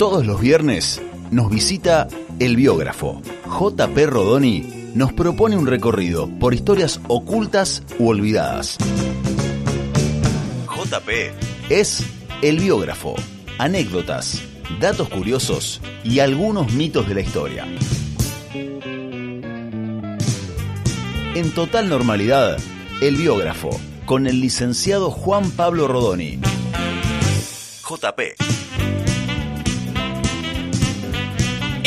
Todos los viernes nos visita el biógrafo. JP Rodoni nos propone un recorrido por historias ocultas u olvidadas. JP es el biógrafo. Anécdotas, datos curiosos y algunos mitos de la historia. En total normalidad, el biógrafo, con el licenciado Juan Pablo Rodoni. JP.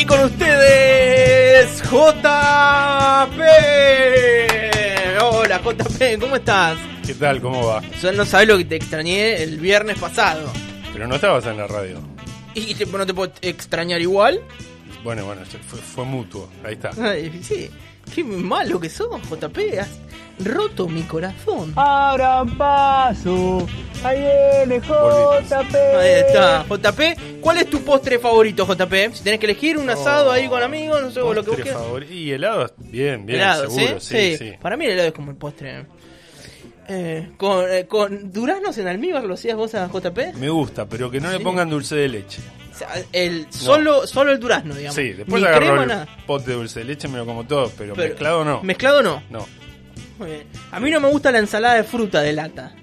Y con ustedes, JP. Hola, JP, ¿cómo estás? ¿Qué tal? ¿Cómo va? Yo no sabes lo que te extrañé el viernes pasado. Pero no estabas en la radio. ¿Y te- no te puedo extrañar igual? Bueno, bueno, fue, fue mutuo. Ahí está. Ay, sí. Qué malo que sos, JP. Roto mi corazón. Abran paso. Ahí viene JP. Ahí está, JP. ¿Cuál es tu postre favorito, JP? Si tenés que elegir un asado ahí con amigos, no sé, o lo que vos Postre quieras. Y helado, bien, bien, helado, seguro, ¿sí? sí, sí. Para mí el helado es como el postre. Eh, con, eh, con duraznos en almíbar lo hacías vos a JP. Me gusta, pero que no le pongan dulce de leche. O sea, el, solo, solo el durazno, digamos. Sí, después Ni agarro crema, el nada. pote de dulce de leche, me lo como todo, pero, Pero- mezclado no. Mezclado no. no. Bien. A mí no me gusta la ensalada de fruta de lata.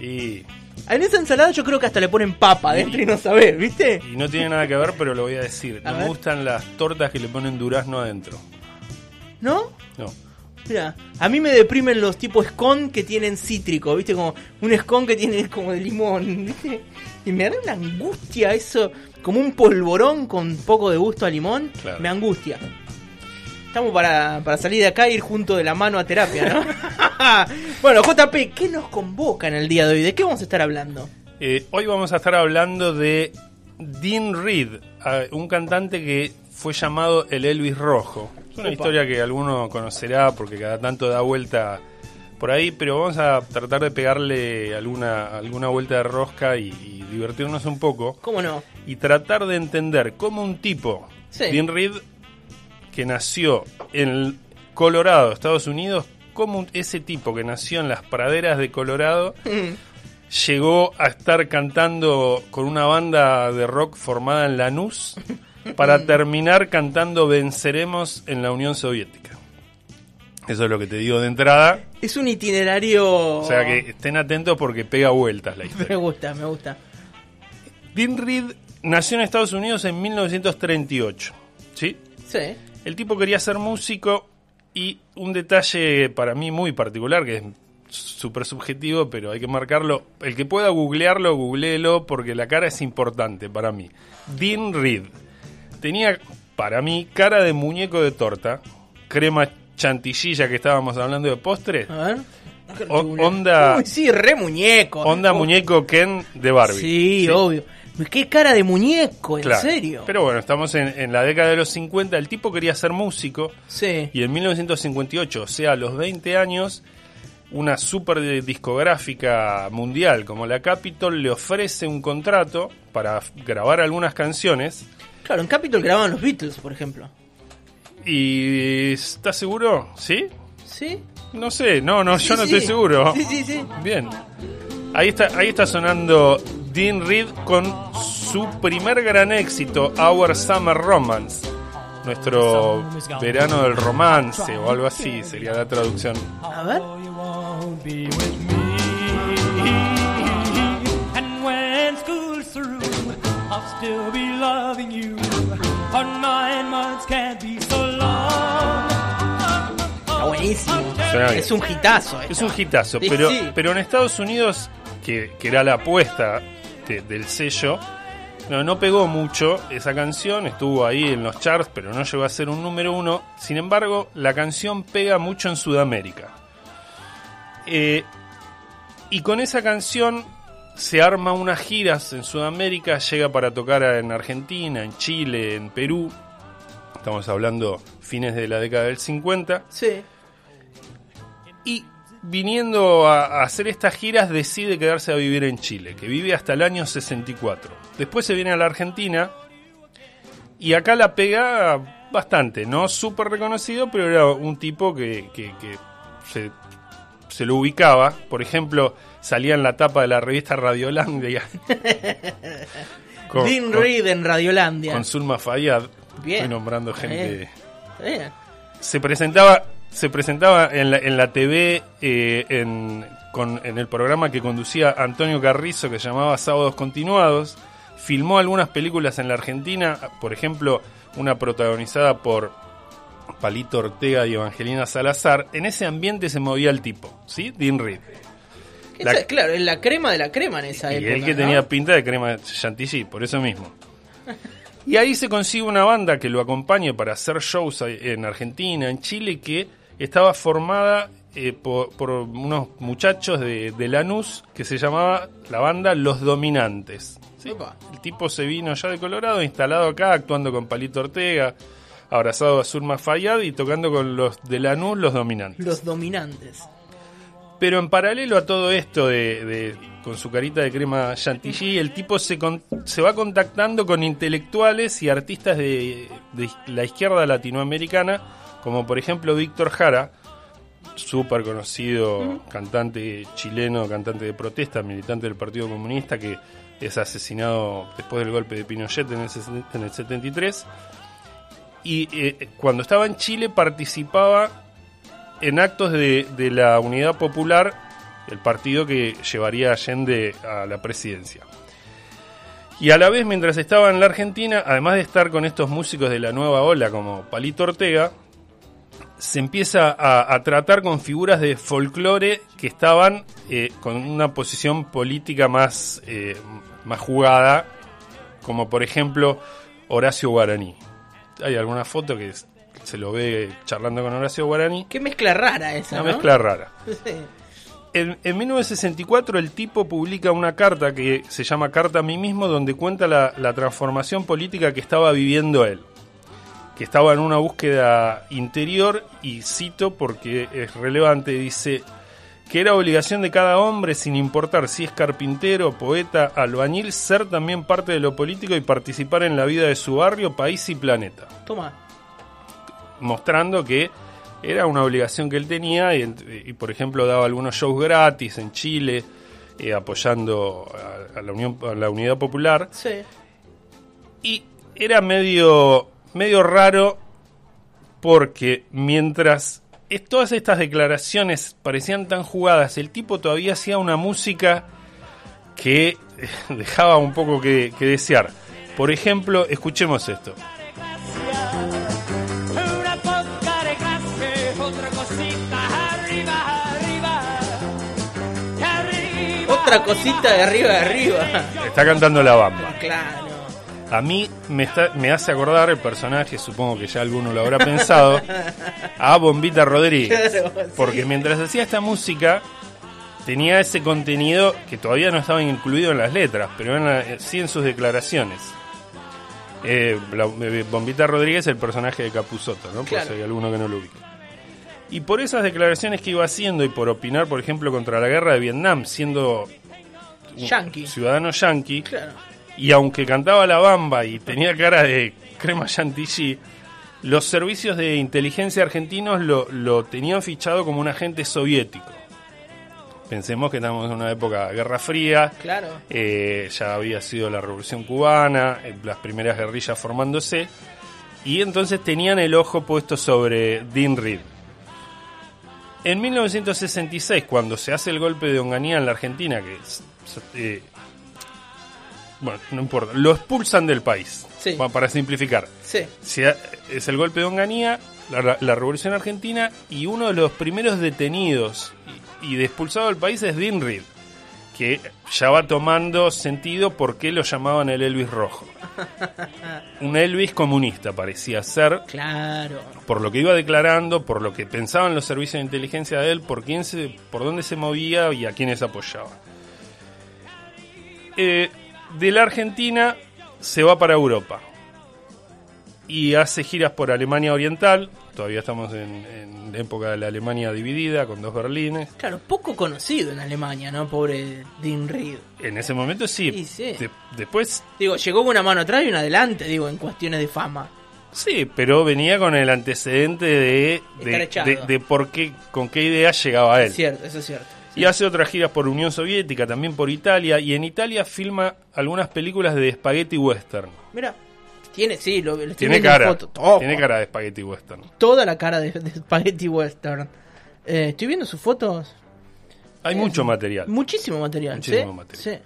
Y, En esa ensalada yo creo que hasta le ponen papa adentro y no sabés, ¿viste? y no tiene nada que ver, pero lo voy a decir. A no ver. me gustan las tortas que le ponen durazno adentro. ¿No? No. Mira, a mí me deprimen los tipos scone que tienen cítrico, ¿viste? Como un scone que tiene como de limón, ¿viste? Y me da una angustia eso, como un polvorón con poco de gusto a limón, Claro. me angustia. Estamos para, para salir de acá e ir junto de la mano a terapia, ¿no? bueno, JP, ¿qué nos convoca en el día de hoy? ¿De qué vamos a estar hablando? Eh, hoy vamos a estar hablando de Dean Reed, un cantante que fue llamado el Elvis Rojo. Es una Opa. historia que alguno conocerá porque cada tanto da vuelta por ahí, pero vamos a tratar de pegarle alguna, alguna vuelta de rosca y, y divertirnos un poco ¿Cómo no? y tratar de entender cómo un tipo, Sí. Dean Reed, que nació en Colorado, Estados Unidos, cómo ese tipo que nació en las praderas de Colorado llegó a estar cantando con una banda de rock formada en Lanús para terminar cantando Venceremos en la Unión Soviética. Eso es lo que te digo de entrada. Es un itinerario... O sea que estén atentos porque pega vueltas la Me historia. gusta, me gusta. Dean Reed nació en Estados Unidos en 1938. ¿Sí? Sí. El tipo quería ser músico y un detalle para mí muy particular, que es súper subjetivo, pero hay que marcarlo. El que pueda googlearlo, googleelo, porque la cara es importante para mí. Dean Reed tenía, para mí, cara de muñeco de torta, crema chantillilla que estábamos hablando de postres, A ver. O- onda- Uy, sí, re muñeco. onda muñeco Ken de Barbie. Sí, obvio. Qué cara de muñeco, en Claro. serio. Pero bueno, estamos en, en la década de los 50. El tipo quería ser músico. Sí. Y en 1958, o sea, a los 20 años, una super discográfica mundial como la Capitol le ofrece un contrato para grabar algunas canciones. Claro, en Capitol grababan los Beatles, por ejemplo. ¿Y estás seguro? ¿Sí? ¿Sí? No sé, no, no, Sí, yo no sí. estoy seguro. Sí, sí, sí. Bien. Ahí está, ahí está sonando Dean Reed con su primer gran éxito, Our Summer Romance. Nuestro verano del romance o algo así sería la traducción. A ver. be with me. And when school's through, I'll still be loving you. Our nine months can't be so long. Está buenísimo. Es un hitazo. Es esto. un hitazo, Sí, pero, sí. pero en Estados Unidos, que, que era la apuesta de- del sello, no, no pegó mucho esa canción, estuvo ahí en los charts, pero no llegó a ser un número uno. Sin embargo, la canción pega mucho en Sudamérica. Eh, y con esa canción se arma unas giras en Sudamérica, llega para tocar en Argentina, en Chile, en Perú. Estamos hablando fines de la década del 50. Sí. Y viniendo a, hacer estas giras decide quedarse a vivir en Chile, que vive hasta el año 64. Después se viene a la Argentina y acá la pega bastante, no súper reconocido, pero era un tipo que, que- que se, se lo ubicaba. Por ejemplo, salía en la tapa de la revista Radiolandia. con, Dean Reed en Radiolandia. con Zulma Fayad. Bien. Estoy nombrando gente. Bien. Se presentaba, se presentaba en la, en la TV eh, en, con- en el programa que conducía Antonio Carrizo que se llamaba Sábados Continuados. Filmó algunas películas en la Argentina, por ejemplo, una protagonizada por Palito Ortega y Evangelina Salazar. En ese ambiente se movía el tipo, ¿sí? Dean Reed. La- Esa- claro, es la crema de la crema en esa Y época. él que ¿no? tenía pinta de crema chantilly, por eso mismo. Y ahí se consigue una banda que lo acompañe para hacer shows en Argentina, en Chile, que estaba formada eh, por, por unos muchachos de, de Lanús que se llamaba la banda Los Dominantes. ¿sí? El tipo se vino ya de Colorado, instalado acá, actuando con Palito Ortega, abrazado a Zulma Fayad y tocando con los de Lanús, Los Dominantes. Los dominantes. Pero en paralelo a todo esto de, de- con su carita de crema chantilly, el tipo se, con- se va contactando con intelectuales y artistas de, de la izquierda latinoamericana, como por ejemplo Víctor Jara, súper conocido cantante chileno, cantante de protesta, militante del Partido Comunista, que es asesinado después del golpe de Pinochet en el, en el 73. Y eh, cuando estaba en Chile participaba en actos de, de la Unidad Popular, el partido que llevaría a Allende a la presidencia. Y a la vez, mientras estaba en la Argentina, además de estar con estos músicos de la nueva ola como Palito Ortega, se empieza a, a tratar con figuras de folclore que estaban eh, con una posición política más, eh, más jugada, como por ejemplo Horacio Guaraní. Hay alguna foto que es- se lo ve charlando con Horacio Guaraní. Qué mezcla rara esa, Una ¿no? mezcla rara. Sí. En, en 1964 el tipo publica una carta que se llama Carta a mí mismo, donde cuenta la, la transformación política que estaba viviendo él. Que estaba en una búsqueda interior y cito porque es relevante, dice que era obligación de cada hombre, sin importar si es carpintero, poeta, albañil, ser también parte de lo político y participar en la vida de su barrio, país y planeta Toma. mostrando que era una obligación que él tenía y, por ejemplo daba algunos shows gratis en Chile eh, apoyando a, a la Unión a la Unidad Popular Sí. y era medio medio raro porque mientras es- todas estas declaraciones parecían tan jugadas el tipo todavía hacía una música que eh, dejaba un poco que, que desear por ejemplo escuchemos esto. Otra cosita de arriba de arriba. está cantando la bamba Claro. A mí me, está- me hace acordar el personaje, supongo que ya alguno lo habrá pensado, a Bombita Rodríguez. Claro, sí. Porque mientras hacía esta música, tenía ese contenido que todavía no estaba incluido en las letras, pero en la- sí en sus declaraciones. Eh, la- eh, Bombita Rodríguez, el personaje de Capuzoto, ¿no? Por Claro. si hay alguno que no lo ubique. Y por esas declaraciones que iba haciendo y por opinar, por ejemplo, contra la guerra de Vietnam, siendo Yankee. ciudadano yanqui, Claro. Y aunque cantaba la bamba y tenía cara de crema chantilly, los servicios de inteligencia argentinos lo, lo tenían fichado como un agente soviético. Pensemos que estamos en una época de Guerra Fría, Claro. eh, ya había sido la Revolución Cubana, eh, las primeras guerrillas formándose, y entonces tenían el ojo puesto sobre Dean Reed. En 1966, cuando se hace el golpe de Onganía en la Argentina, que eh, bueno, no importa, lo expulsan del país, Sí. pa- para simplificar. Sí. Se es el golpe de Onganía, la, la Revolución Argentina, y uno de los primeros detenidos y, y de expulsado del país es Dean Reed, que ya va tomando sentido por qué lo llamaban el Elvis Rojo. Un Elvis comunista parecía ser, Claro. por lo que iba declarando, por lo que pensaban los servicios de inteligencia de él, por quién se, por dónde se movía y a quiénes apoyaba. Eh, de la Argentina se va para Europa y hace giras por Alemania Oriental. Todavía estamos en, en época de la Alemania dividida con dos Berlines. Claro, poco conocido en Alemania, ¿no? Pobre Dean Reed. En ese momento sí. Sí, sí. De- después Digo, llegó con una mano atrás y una adelante, digo, en cuestiones de fama. Sí, pero venía con el antecedente de, de- de por qué, con qué idea llegaba él. Es cierto, eso es cierto. Y hace otras giras por Unión Soviética, también por Italia, y en Italia filma algunas películas de spaghetti western. Mira, tiene, sí, lo, lo Tiene cara, foto. Todo. tiene cara de spaghetti western. Toda la cara de, de Spaghetti Western. Eh, estoy viendo sus fotos. Hay mucho material. Muchísimo material. Muchísimo ¿sí? material. Sí.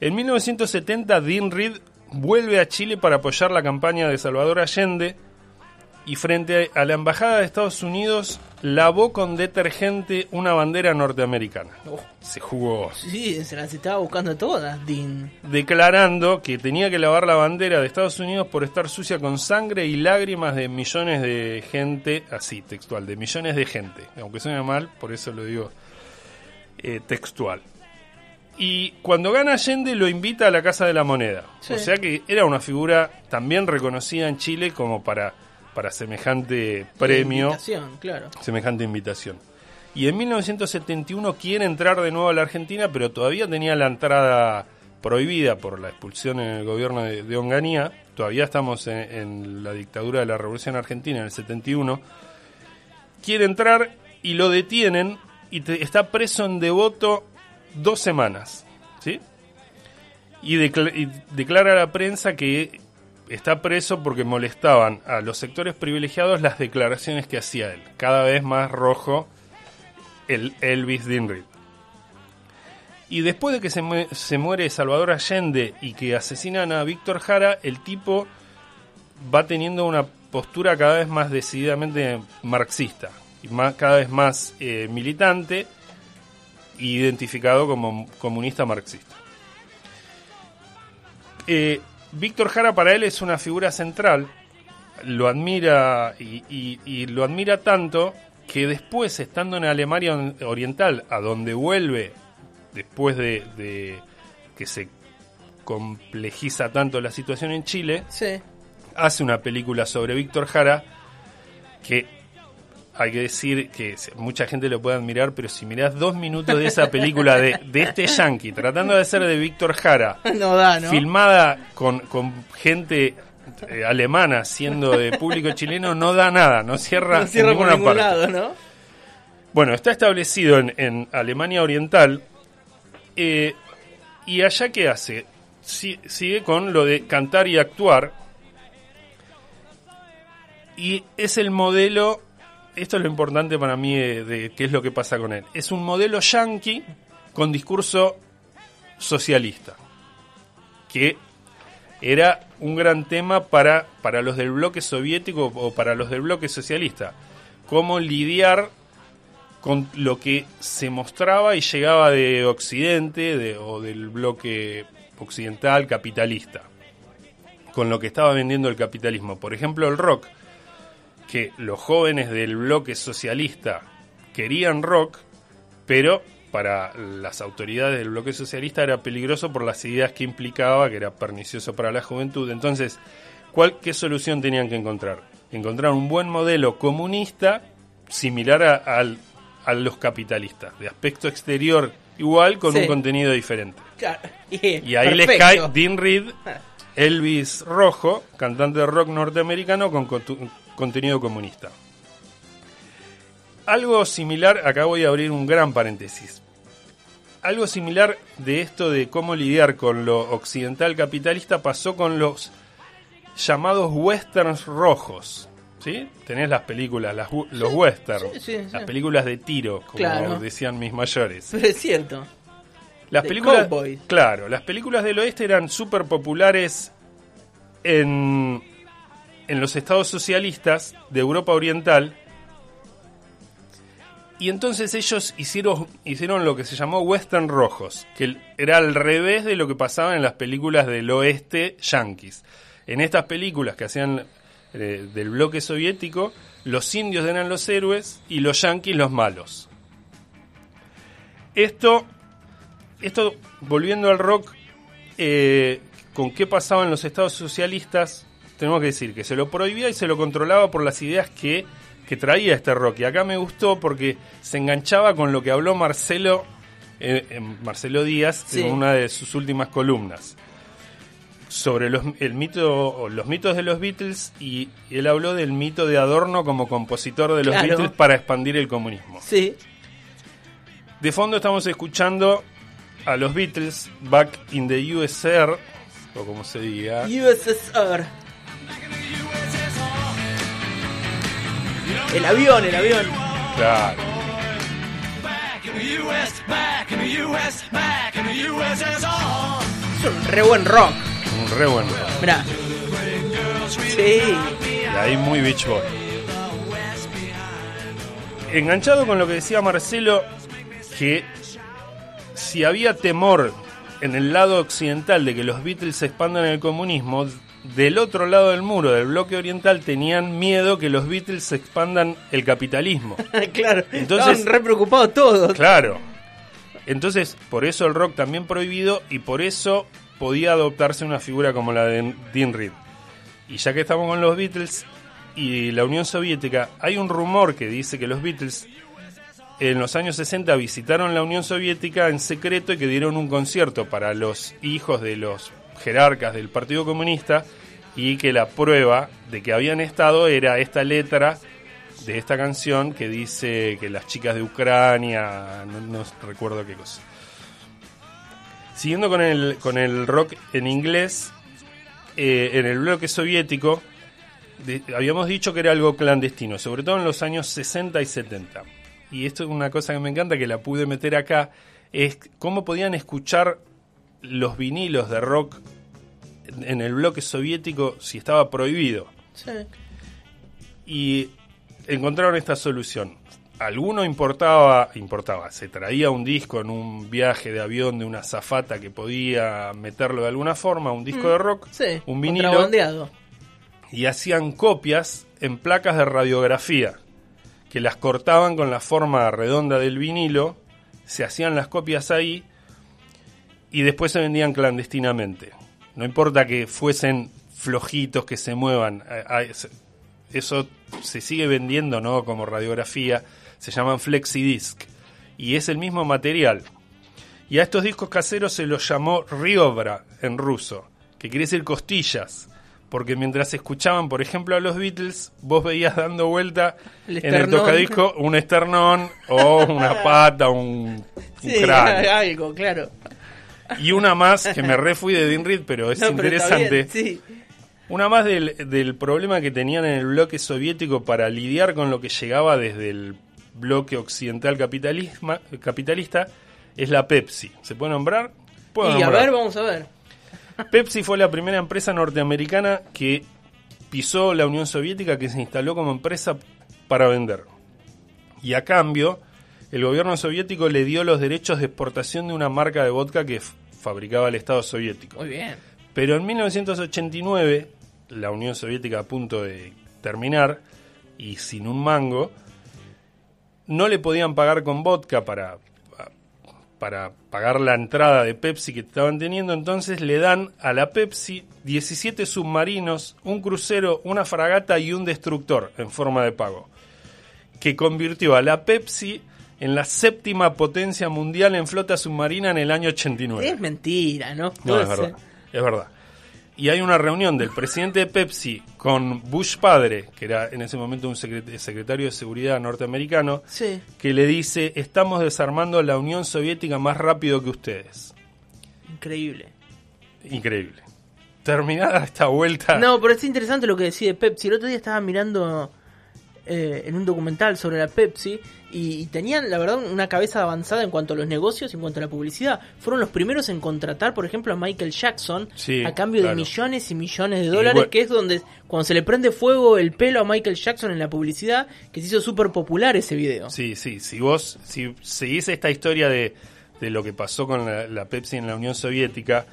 En 1970, Dean Reed vuelve a Chile para apoyar la campaña de Salvador Allende y frente a la Embajada de Estados Unidos lavó con detergente una bandera norteamericana. Oh, Se jugó sí, se las estaba buscando todas, Dean. declarando que tenía que lavar la bandera de Estados Unidos por estar sucia con sangre y lágrimas de millones de gente, así textual, de millones de gente. Aunque suene mal, por eso lo digo eh, textual. Y cuando gana Allende lo invita a la Casa de la Moneda. Sí. O sea que era una figura también reconocida en Chile como para, para semejante premio Invitación, claro. semejante invitación. Y en 1971 quiere entrar de nuevo a la Argentina, pero todavía tenía la entrada prohibida por la expulsión en el gobierno de, de Onganía. Todavía estamos en, en la dictadura de la Revolución Argentina en el 71. Quiere entrar y lo detienen y te- está preso en devoto dos semanas. ¿sí? Y declara a la prensa que está preso porque molestaban a los sectores privilegiados las declaraciones que hacía él. Cada vez más rojo el Elvis Dinrid. Y después de que se, mue- se muere Salvador Allende y que asesinan a Víctor Jara, el tipo va teniendo una postura cada vez más decididamente marxista y cada vez más eh, militante identificado como comunista marxista. Eh, Víctor Jara para él es una figura central, lo admira y, y- y lo admira tanto que después, estando en Alemania Oriental, a donde vuelve después de, de que se complejiza tanto la situación en Chile, Sí. hace una película sobre Víctor Jara que hay que decir que mucha gente lo puede admirar, pero si mirás dos minutos de esa película de, de este yankee tratando de ser de Víctor Jara, No da, ¿no? filmada con, con gente eh, alemana siendo de público chileno, no da nada, no cierra, no cierra en por ninguna ningún parte. lado, ¿no? Bueno, está establecido en, en Alemania Oriental. eh, ¿Y allá qué hace? Si- sigue con lo de cantar y actuar. Y es el modelo, esto es lo importante para mí de, de qué es lo que pasa con él. Es un modelo yankee con discurso socialista. Que era un gran tema para, para los del bloque soviético o para los del bloque socialista. Cómo lidiar con lo que se mostraba y llegaba de Occidente de- o del bloque occidental capitalista, con lo que estaba vendiendo el capitalismo. Por ejemplo, el rock, que los jóvenes del bloque socialista querían rock, pero para las autoridades del bloque socialista era peligroso por las ideas que implicaba, que era pernicioso para la juventud. Entonces, ¿cuál, ¿qué solución tenían que encontrar? Encontrar un buen modelo comunista similar a, al- a los capitalistas, de aspecto exterior igual, con Sí. un contenido diferente. Claro. Y ahí les cae Dean Reed, Elvis Rojo, cantante de rock norteamericano con contenido comunista. Algo similar, acá voy a abrir un gran paréntesis. Algo similar de esto de cómo lidiar con lo occidental capitalista pasó con los llamados westerns rojos. ¿Sí? Tenés las películas, las los westerns, sí, sí, sí. las películas de tiro, como Claro. decían mis mayores. Pero es cierto. Las De películas, claro, las películas del oeste eran súper populares en, en los estados socialistas de Europa Oriental. Y entonces ellos hicieron, hicieron lo que se llamó western rojos, que era al revés de lo que pasaba en las películas del oeste yanquis. En estas películas que hacían eh, del bloque soviético, los indios eran los héroes y los yanquis los malos. Esto esto, volviendo al rock, eh, con qué pasaba en los estados socialistas, tenemos que decir que se lo prohibía y se lo controlaba por las ideas que, que traía este rock. Y acá me gustó porque se enganchaba con lo que habló Marcelo, eh, Marcelo Díaz Sí. en una de sus últimas columnas. sobre los, el mito, los mitos de los Beatles y él habló del mito de Adorno como compositor de los Claro. Beatles para expandir el comunismo. Sí. De fondo estamos escuchando a los Beatles Back in the USR, o como se diga. USSR. El avión, el avión. Claro. Es un re buen rock. Un re bueno. Mirá. Sí. Y ahí muy Beach Boy. Enganchado con lo que decía Marcelo, que si había temor en el lado occidental de que los Beatles se expandan en el comunismo, del otro lado del muro, del bloque oriental, tenían miedo que los Beatles expandan el capitalismo. claro. Entonces- Estaban re preocupados todos. Claro. Entonces, por eso el rock también prohibido y por eso podía adoptarse una figura como la de Dean Reed. Y ya que estamos con los Beatles y la Unión Soviética, hay un rumor que dice que los Beatles en los años 60 visitaron la Unión Soviética en secreto y que dieron un concierto para los hijos de los jerarcas del Partido Comunista y que la prueba de que habían estado era esta letra de esta canción que dice que las chicas de Ucrania, no, recuerdo qué cosa. Siguiendo con el, con el rock en inglés, eh, en el bloque soviético, habíamos dicho que era algo clandestino, sobre todo en los años 60 y 70. Y esto es una cosa que me encanta, que la pude meter acá, es cómo podían escuchar los vinilos de rock en el bloque soviético si estaba prohibido Sí. y encontraron esta solución. Alguno importaba, importaba, se traía un disco en un viaje de avión de una zafata que podía meterlo de alguna forma, un disco de rock, Sí. un vinilo, y hacían copias en placas de radiografía, que las cortaban con la forma redonda del vinilo, se hacían las copias ahí y después se vendían clandestinamente. No importa que fuesen flojitos, que se muevan, eso se sigue vendiendo ¿no? como radiografía, se llaman flexidisc y es el mismo material. Y a estos discos caseros se los llamó riobra en ruso, que quiere decir costillas, porque mientras escuchaban, por ejemplo, a los. Beatles, vos veías dando vuelta El en el tocadisco un esternón o una pata, un, un Sí, cráneo. algo, claro. Y una más, que me re fui de Dean Reed, pero es No, pero está interesante. bien, sí. Una más del, del problema que tenían en el bloque soviético para lidiar con lo que llegaba desde el bloque occidental capitalista es la Pepsi. ¿Se puede nombrar? Puedo Y a ver, vamos a ver. Pepsi fue la primera empresa norteamericana que pisó la Unión Soviética, que se instaló como empresa para vender. Y a cambio, el gobierno soviético le dio los derechos de exportación de una marca de vodka que fabricaba el Estado soviético. Muy bien. Pero en 1989, la Unión Soviética a punto de terminar y sin un mango, no le podían pagar con vodka para, para pagar la entrada de Pepsi que estaban teniendo, entonces le dan a la Pepsi 17 submarinos, un crucero, una fragata y un destructor en forma de pago, que convirtió a la Pepsi en la séptima potencia mundial en flota submarina en el año 89. Es mentira, ¿no? No, es verdad. Es verdad. Y hay una reunión del presidente de Pepsi con Bush padre, que era en ese momento un secret- secretario de seguridad norteamericano, Sí. que le dice, estamos desarmando la Unión Soviética más rápido que ustedes. Increíble. Increíble. Terminada esta vuelta. No, pero es interesante lo que decía Pepsi. El otro día estaba mirando eh, en un documental sobre la Pepsi y, y tenían, la verdad, una cabeza avanzada en cuanto a los negocios y en cuanto a la publicidad. Fueron los primeros en contratar, por ejemplo, a Michael Jackson Sí, a cambio claro. de millones y millones de dólares, bueno. que es donde cuando se le prende fuego el pelo a Michael Jackson en la publicidad, que se hizo súper popular ese video. Sí, sí, si vos si seguís esta historia de, de lo que pasó con la, la Pepsi en la Unión Soviética,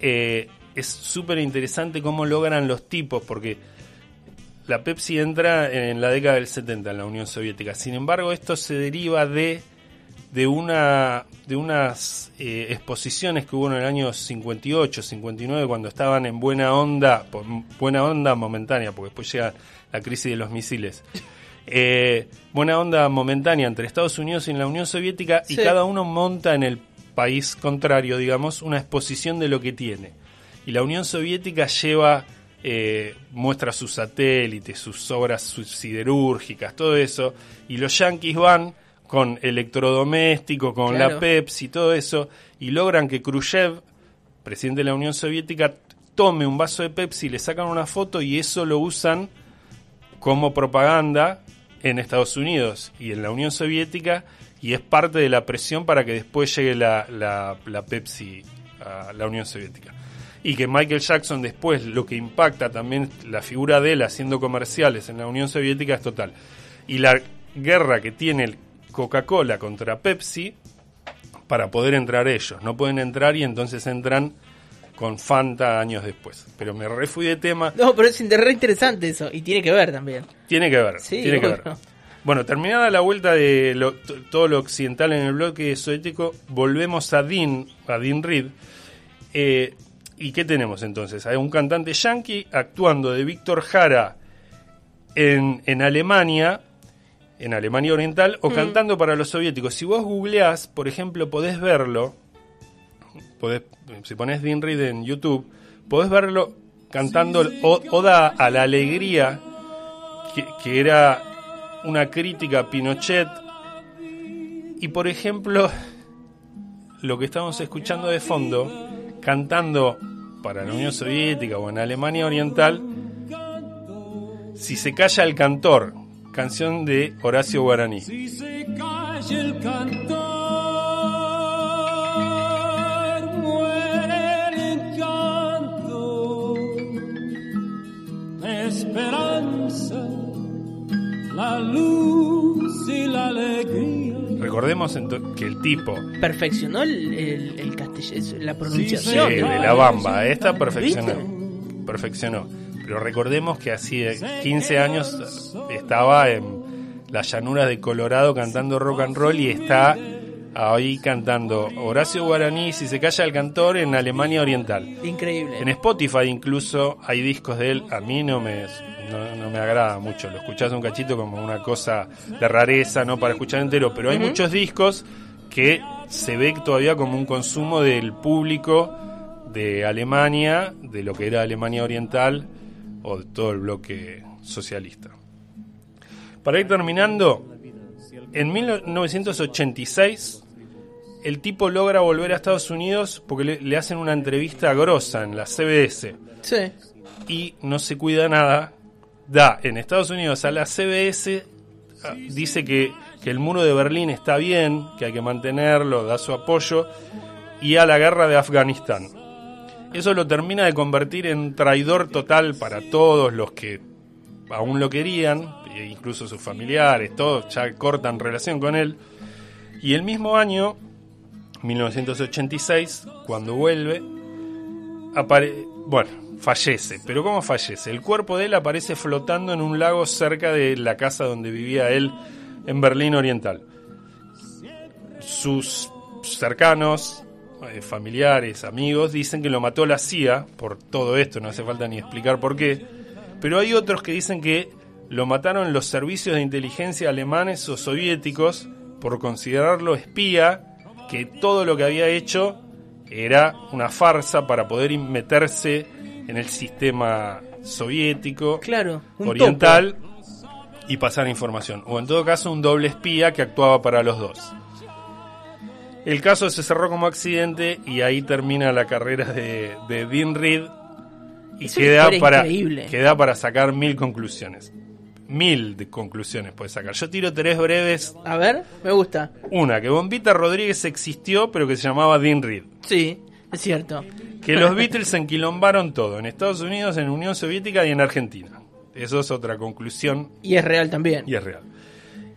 eh, es súper interesante cómo logran los tipos, porque la Pepsi entra en la década del 70 en la Unión Soviética. Sin embargo, esto se deriva de, de, una, de unas eh, exposiciones que hubo en el año 58, 59, cuando estaban en buena onda, por- buena onda momentánea, porque después llega la crisis de los misiles. Eh, buena onda momentánea entre Estados Unidos y la Unión Soviética y cada uno monta en el país contrario, digamos, una exposición de lo que tiene. y la Unión Soviética lleva, eh, muestra sus satélites, sus obras siderúrgicas, todo eso, y los yanquis van con electrodoméstico, con Claro. la Pepsi, todo eso, y logran que Khrushchev, presidente de la Unión Soviética, tome un vaso de Pepsi, le sacan una foto y eso lo usan como propaganda en Estados Unidos y en la Unión Soviética y es parte de la presión para que después llegue la, la- la Pepsi a la Unión Soviética. Y que Michael Jackson después lo que impacta también la figura de él haciendo comerciales en la Unión Soviética es total. Y la guerra que tiene el Coca-Cola contra Pepsi para poder entrar ellos. No pueden entrar y entonces entran con Fanta años después. Pero me refui de tema. No, pero es re interesante eso. Y tiene que ver también. Tiene que ver, Sí, tiene que ver. Bueno, terminada la vuelta de lo- todo lo occidental en el bloque soviético, volvemos a Dean, a Dean Reed. Eh, ¿Y qué tenemos entonces? Hay un cantante yankee actuando de Víctor Jara en, en Alemania, en Alemania Oriental, o cantando para los soviéticos. Si vos googleás, por ejemplo, podés verlo, podés, si pones Dean Reed en YouTube, podés verlo cantando Oda a la Alegría, que, que era una crítica a Pinochet. Y por ejemplo, lo que estamos escuchando de fondo, cantando para la Unión Soviética o en Alemania Oriental, Si se calla el cantor, canción de Horacio Guaraní. Si se calla el cantor, muere el encanto, esperanza, la luz y la alegría. Recordemos que el tipo Perfeccionó el, el, el castellano, la Sí, pronunciación. de la bamba, esta ¿Viste? perfeccionó. Perfeccionó. Pero recordemos que hace 15 años estaba en las llanuras de Colorado cantando rock and roll y está ahí cantando Horacio Guaraní, si se calla el cantor, en Alemania Oriental. Increíble. En Spotify incluso hay discos de él, a mí no me, no, no me agrada mucho, lo escuchás un cachito como una cosa de rareza, no para escuchar entero, pero hay muchos discos que se ve todavía como un consumo del público de Alemania, de lo que era Alemania Oriental o de todo el bloque socialista. Para ir terminando, en 1986 el tipo logra volver a Estados Unidos porque le, le hacen una entrevista grosa en la CBS Sí. y no se cuida nada. Da en Estados Unidos a la CBS, ah, dice que, que el muro de Berlín está bien, que hay que mantenerlo, da su apoyo, y a la guerra de Afganistán. Eso lo termina de convertir en traidor total para todos los que aún lo querían, e incluso sus familiares, todos ya cortan relación con él. Y el mismo año, 1986, cuando vuelve, bueno, fallece. Pero ¿cómo fallece? El cuerpo de él aparece flotando en un lago cerca de la casa donde vivía él en Berlín Oriental. Sus cercanos, eh, familiares, amigos, dicen que lo mató la CIA por todo esto, no hace falta ni explicar por qué. Pero hay otros que dicen que lo mataron los servicios de inteligencia alemanes o soviéticos por considerarlo espía, que todo lo que había hecho era una farsa para poder meterse en el sistema soviético Claro, oriental y pasar información. O en todo caso un doble espía que actuaba para los dos. El caso se cerró como accidente y ahí termina la carrera de, de Dean Reed y Es queda para, increíble. queda para sacar mil conclusiones. Mil de conclusiones puedes sacar. Yo tiro tres breves. A ver, me gusta. Una, que Bombita Rodríguez existió pero que se llamaba Dean Reed. Sí, es cierto. Que los Beatles enquilombaron todo, en Estados Unidos, en Unión Soviética y en Argentina. Eso es otra conclusión Y es real también. y es real.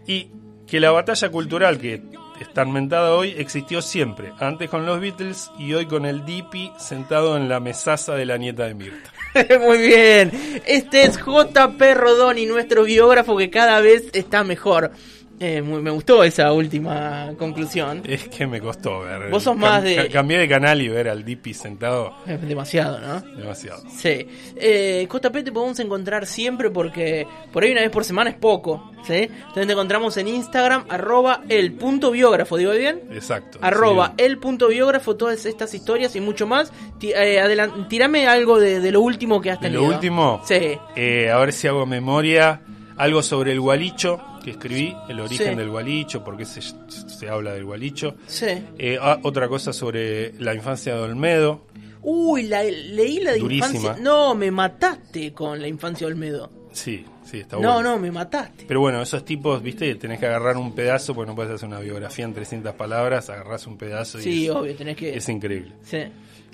Y que la batalla cultural que está mentada hoy existió siempre, antes con los Beatles y hoy con el Dipi sentado en la mesaza de la nieta de Mirta. Muy bien. Este es JP Rodoni, nuestro biógrafo que cada vez está mejor. Eh, muy- me gustó esa última conclusión. Es que me costó ver. Vos sos más de- ca- Cambié de canal y ver al Dipi sentado Es demasiado, ¿no? demasiado. Sí. Eh, JP te podemos encontrar siempre porque por ahí una vez por semana es poco. ¿sí? Entonces te encontramos en Instagram, arroba el punto biógrafo, ¿digo bien? Exacto. Arroba sí. el punto biógrafo, todas estas historias y mucho más. Ti- eh, tirame algo de, de lo último que has ¿De tenido. lo último? Sí. Eh, a ver si hago memoria. Algo sobre el gualicho que escribí, el origen Sí. del gualicho, por qué se, se habla del gualicho. Sí. Eh, ah, otra cosa sobre la infancia de Olmedo. Uy, la, leí la de Durísima. infancia. No, me mataste con la infancia Olmedo. Sí, sí, está No, bueno. no, me mataste. Pero bueno, esos tipos, viste, tenés que agarrar un pedazo, porque no puedes hacer una biografía en 300 palabras, agarrás un pedazo y Sí, es, obvio, tenés que. es increíble. Sí.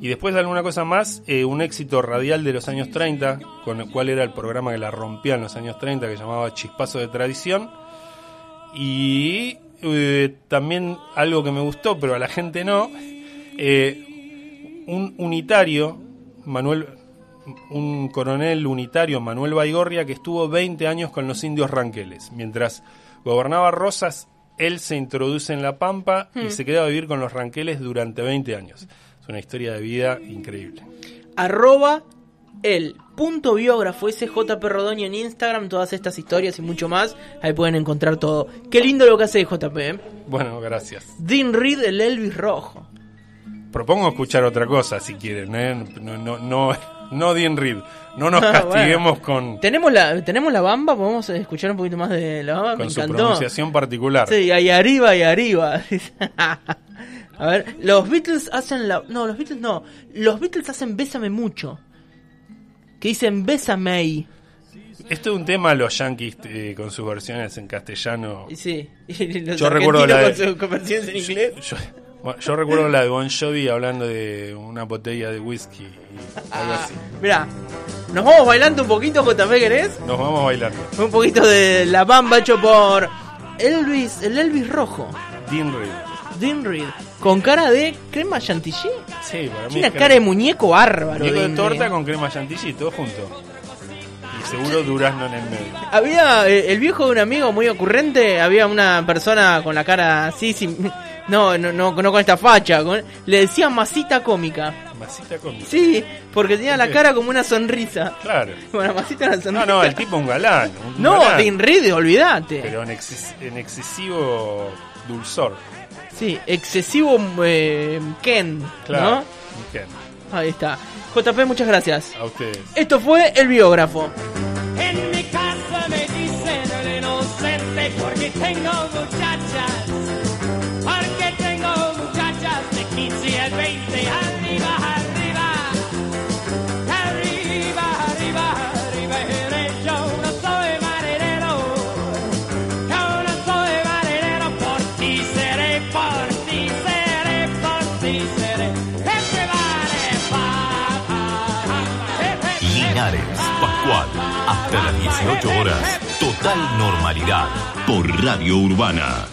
Y después alguna cosa más, eh, un éxito radial de los años 30, con el cual era el programa que la rompía en los años 30, que llamaba Chispazo de Tradición. Y eh, también algo que me gustó, pero a la gente no, eh, un unitario, Manuel, un coronel unitario, Manuel Baigorria, que estuvo 20 años con los indios ranqueles. Mientras gobernaba Rosas, él se introduce en la Pampa y se queda a vivir con los ranqueles durante 20 años. Es una historia de vida increíble. arroba el punto biógrafo SJP Rodoni en Instagram, todas estas historias y mucho más, ahí pueden encontrar todo. Qué lindo lo que hace JP. ¿eh? Bueno, gracias. Dean Reed, el Elvis rojo. Propongo escuchar otra cosa si quieren, ¿eh? No, no, no, no Dean Reed. No nos Ah, castiguemos con, Tenemos la, tenemos la bamba, podemos escuchar un poquito más de la bamba, me con su encantó. pronunciación particular. Sí, ahí arriba y arriba. A ver, los Beatles hacen la... No, los Beatles no. Los Beatles hacen Bésame mucho. Que dicen Bésame. Esto es un tema los yankees eh, con sus versiones en castellano. Sí. Yo recuerdo la de- con sus conversiones en inglés. Yo, recuerdo la de Bon Jovi hablando de una botella de whisky y algo Ah, así. Mirá, nos vamos bailando un poquito, JP, ¿querés? Nos vamos bailando. Un poquito de la bamba hecho por Elvis, el Elvis rojo, Dean Reed. Dean Reed, con cara de crema chantilly. Sí, para mí Tiene cara de muñeco bárbaro. muñeco de torta con crema chantilly, todo junto. Y seguro durazno en el medio. Había eh, el viejo de un amigo muy ocurrente, había una persona con la cara así, sin, no, no, no, no con esta facha, con- le decían masita cómica. Masita con... Sí, porque tenía la cara como una sonrisa. Claro. Bueno, masita una sonrisa. No, no, el tipo un galán. un No, galán, Dean Reed, olvídate. Pero en, exces- en excesivo dulzor. Sí, excesivo eh, Ken, Claro. ¿no? Bien, Ahí está. JP, muchas gracias. A ustedes. Esto fue El Biógrafo. En mi casa me dicen el inocente porque tengo muchachas, Total normalidad por Radio Urbana.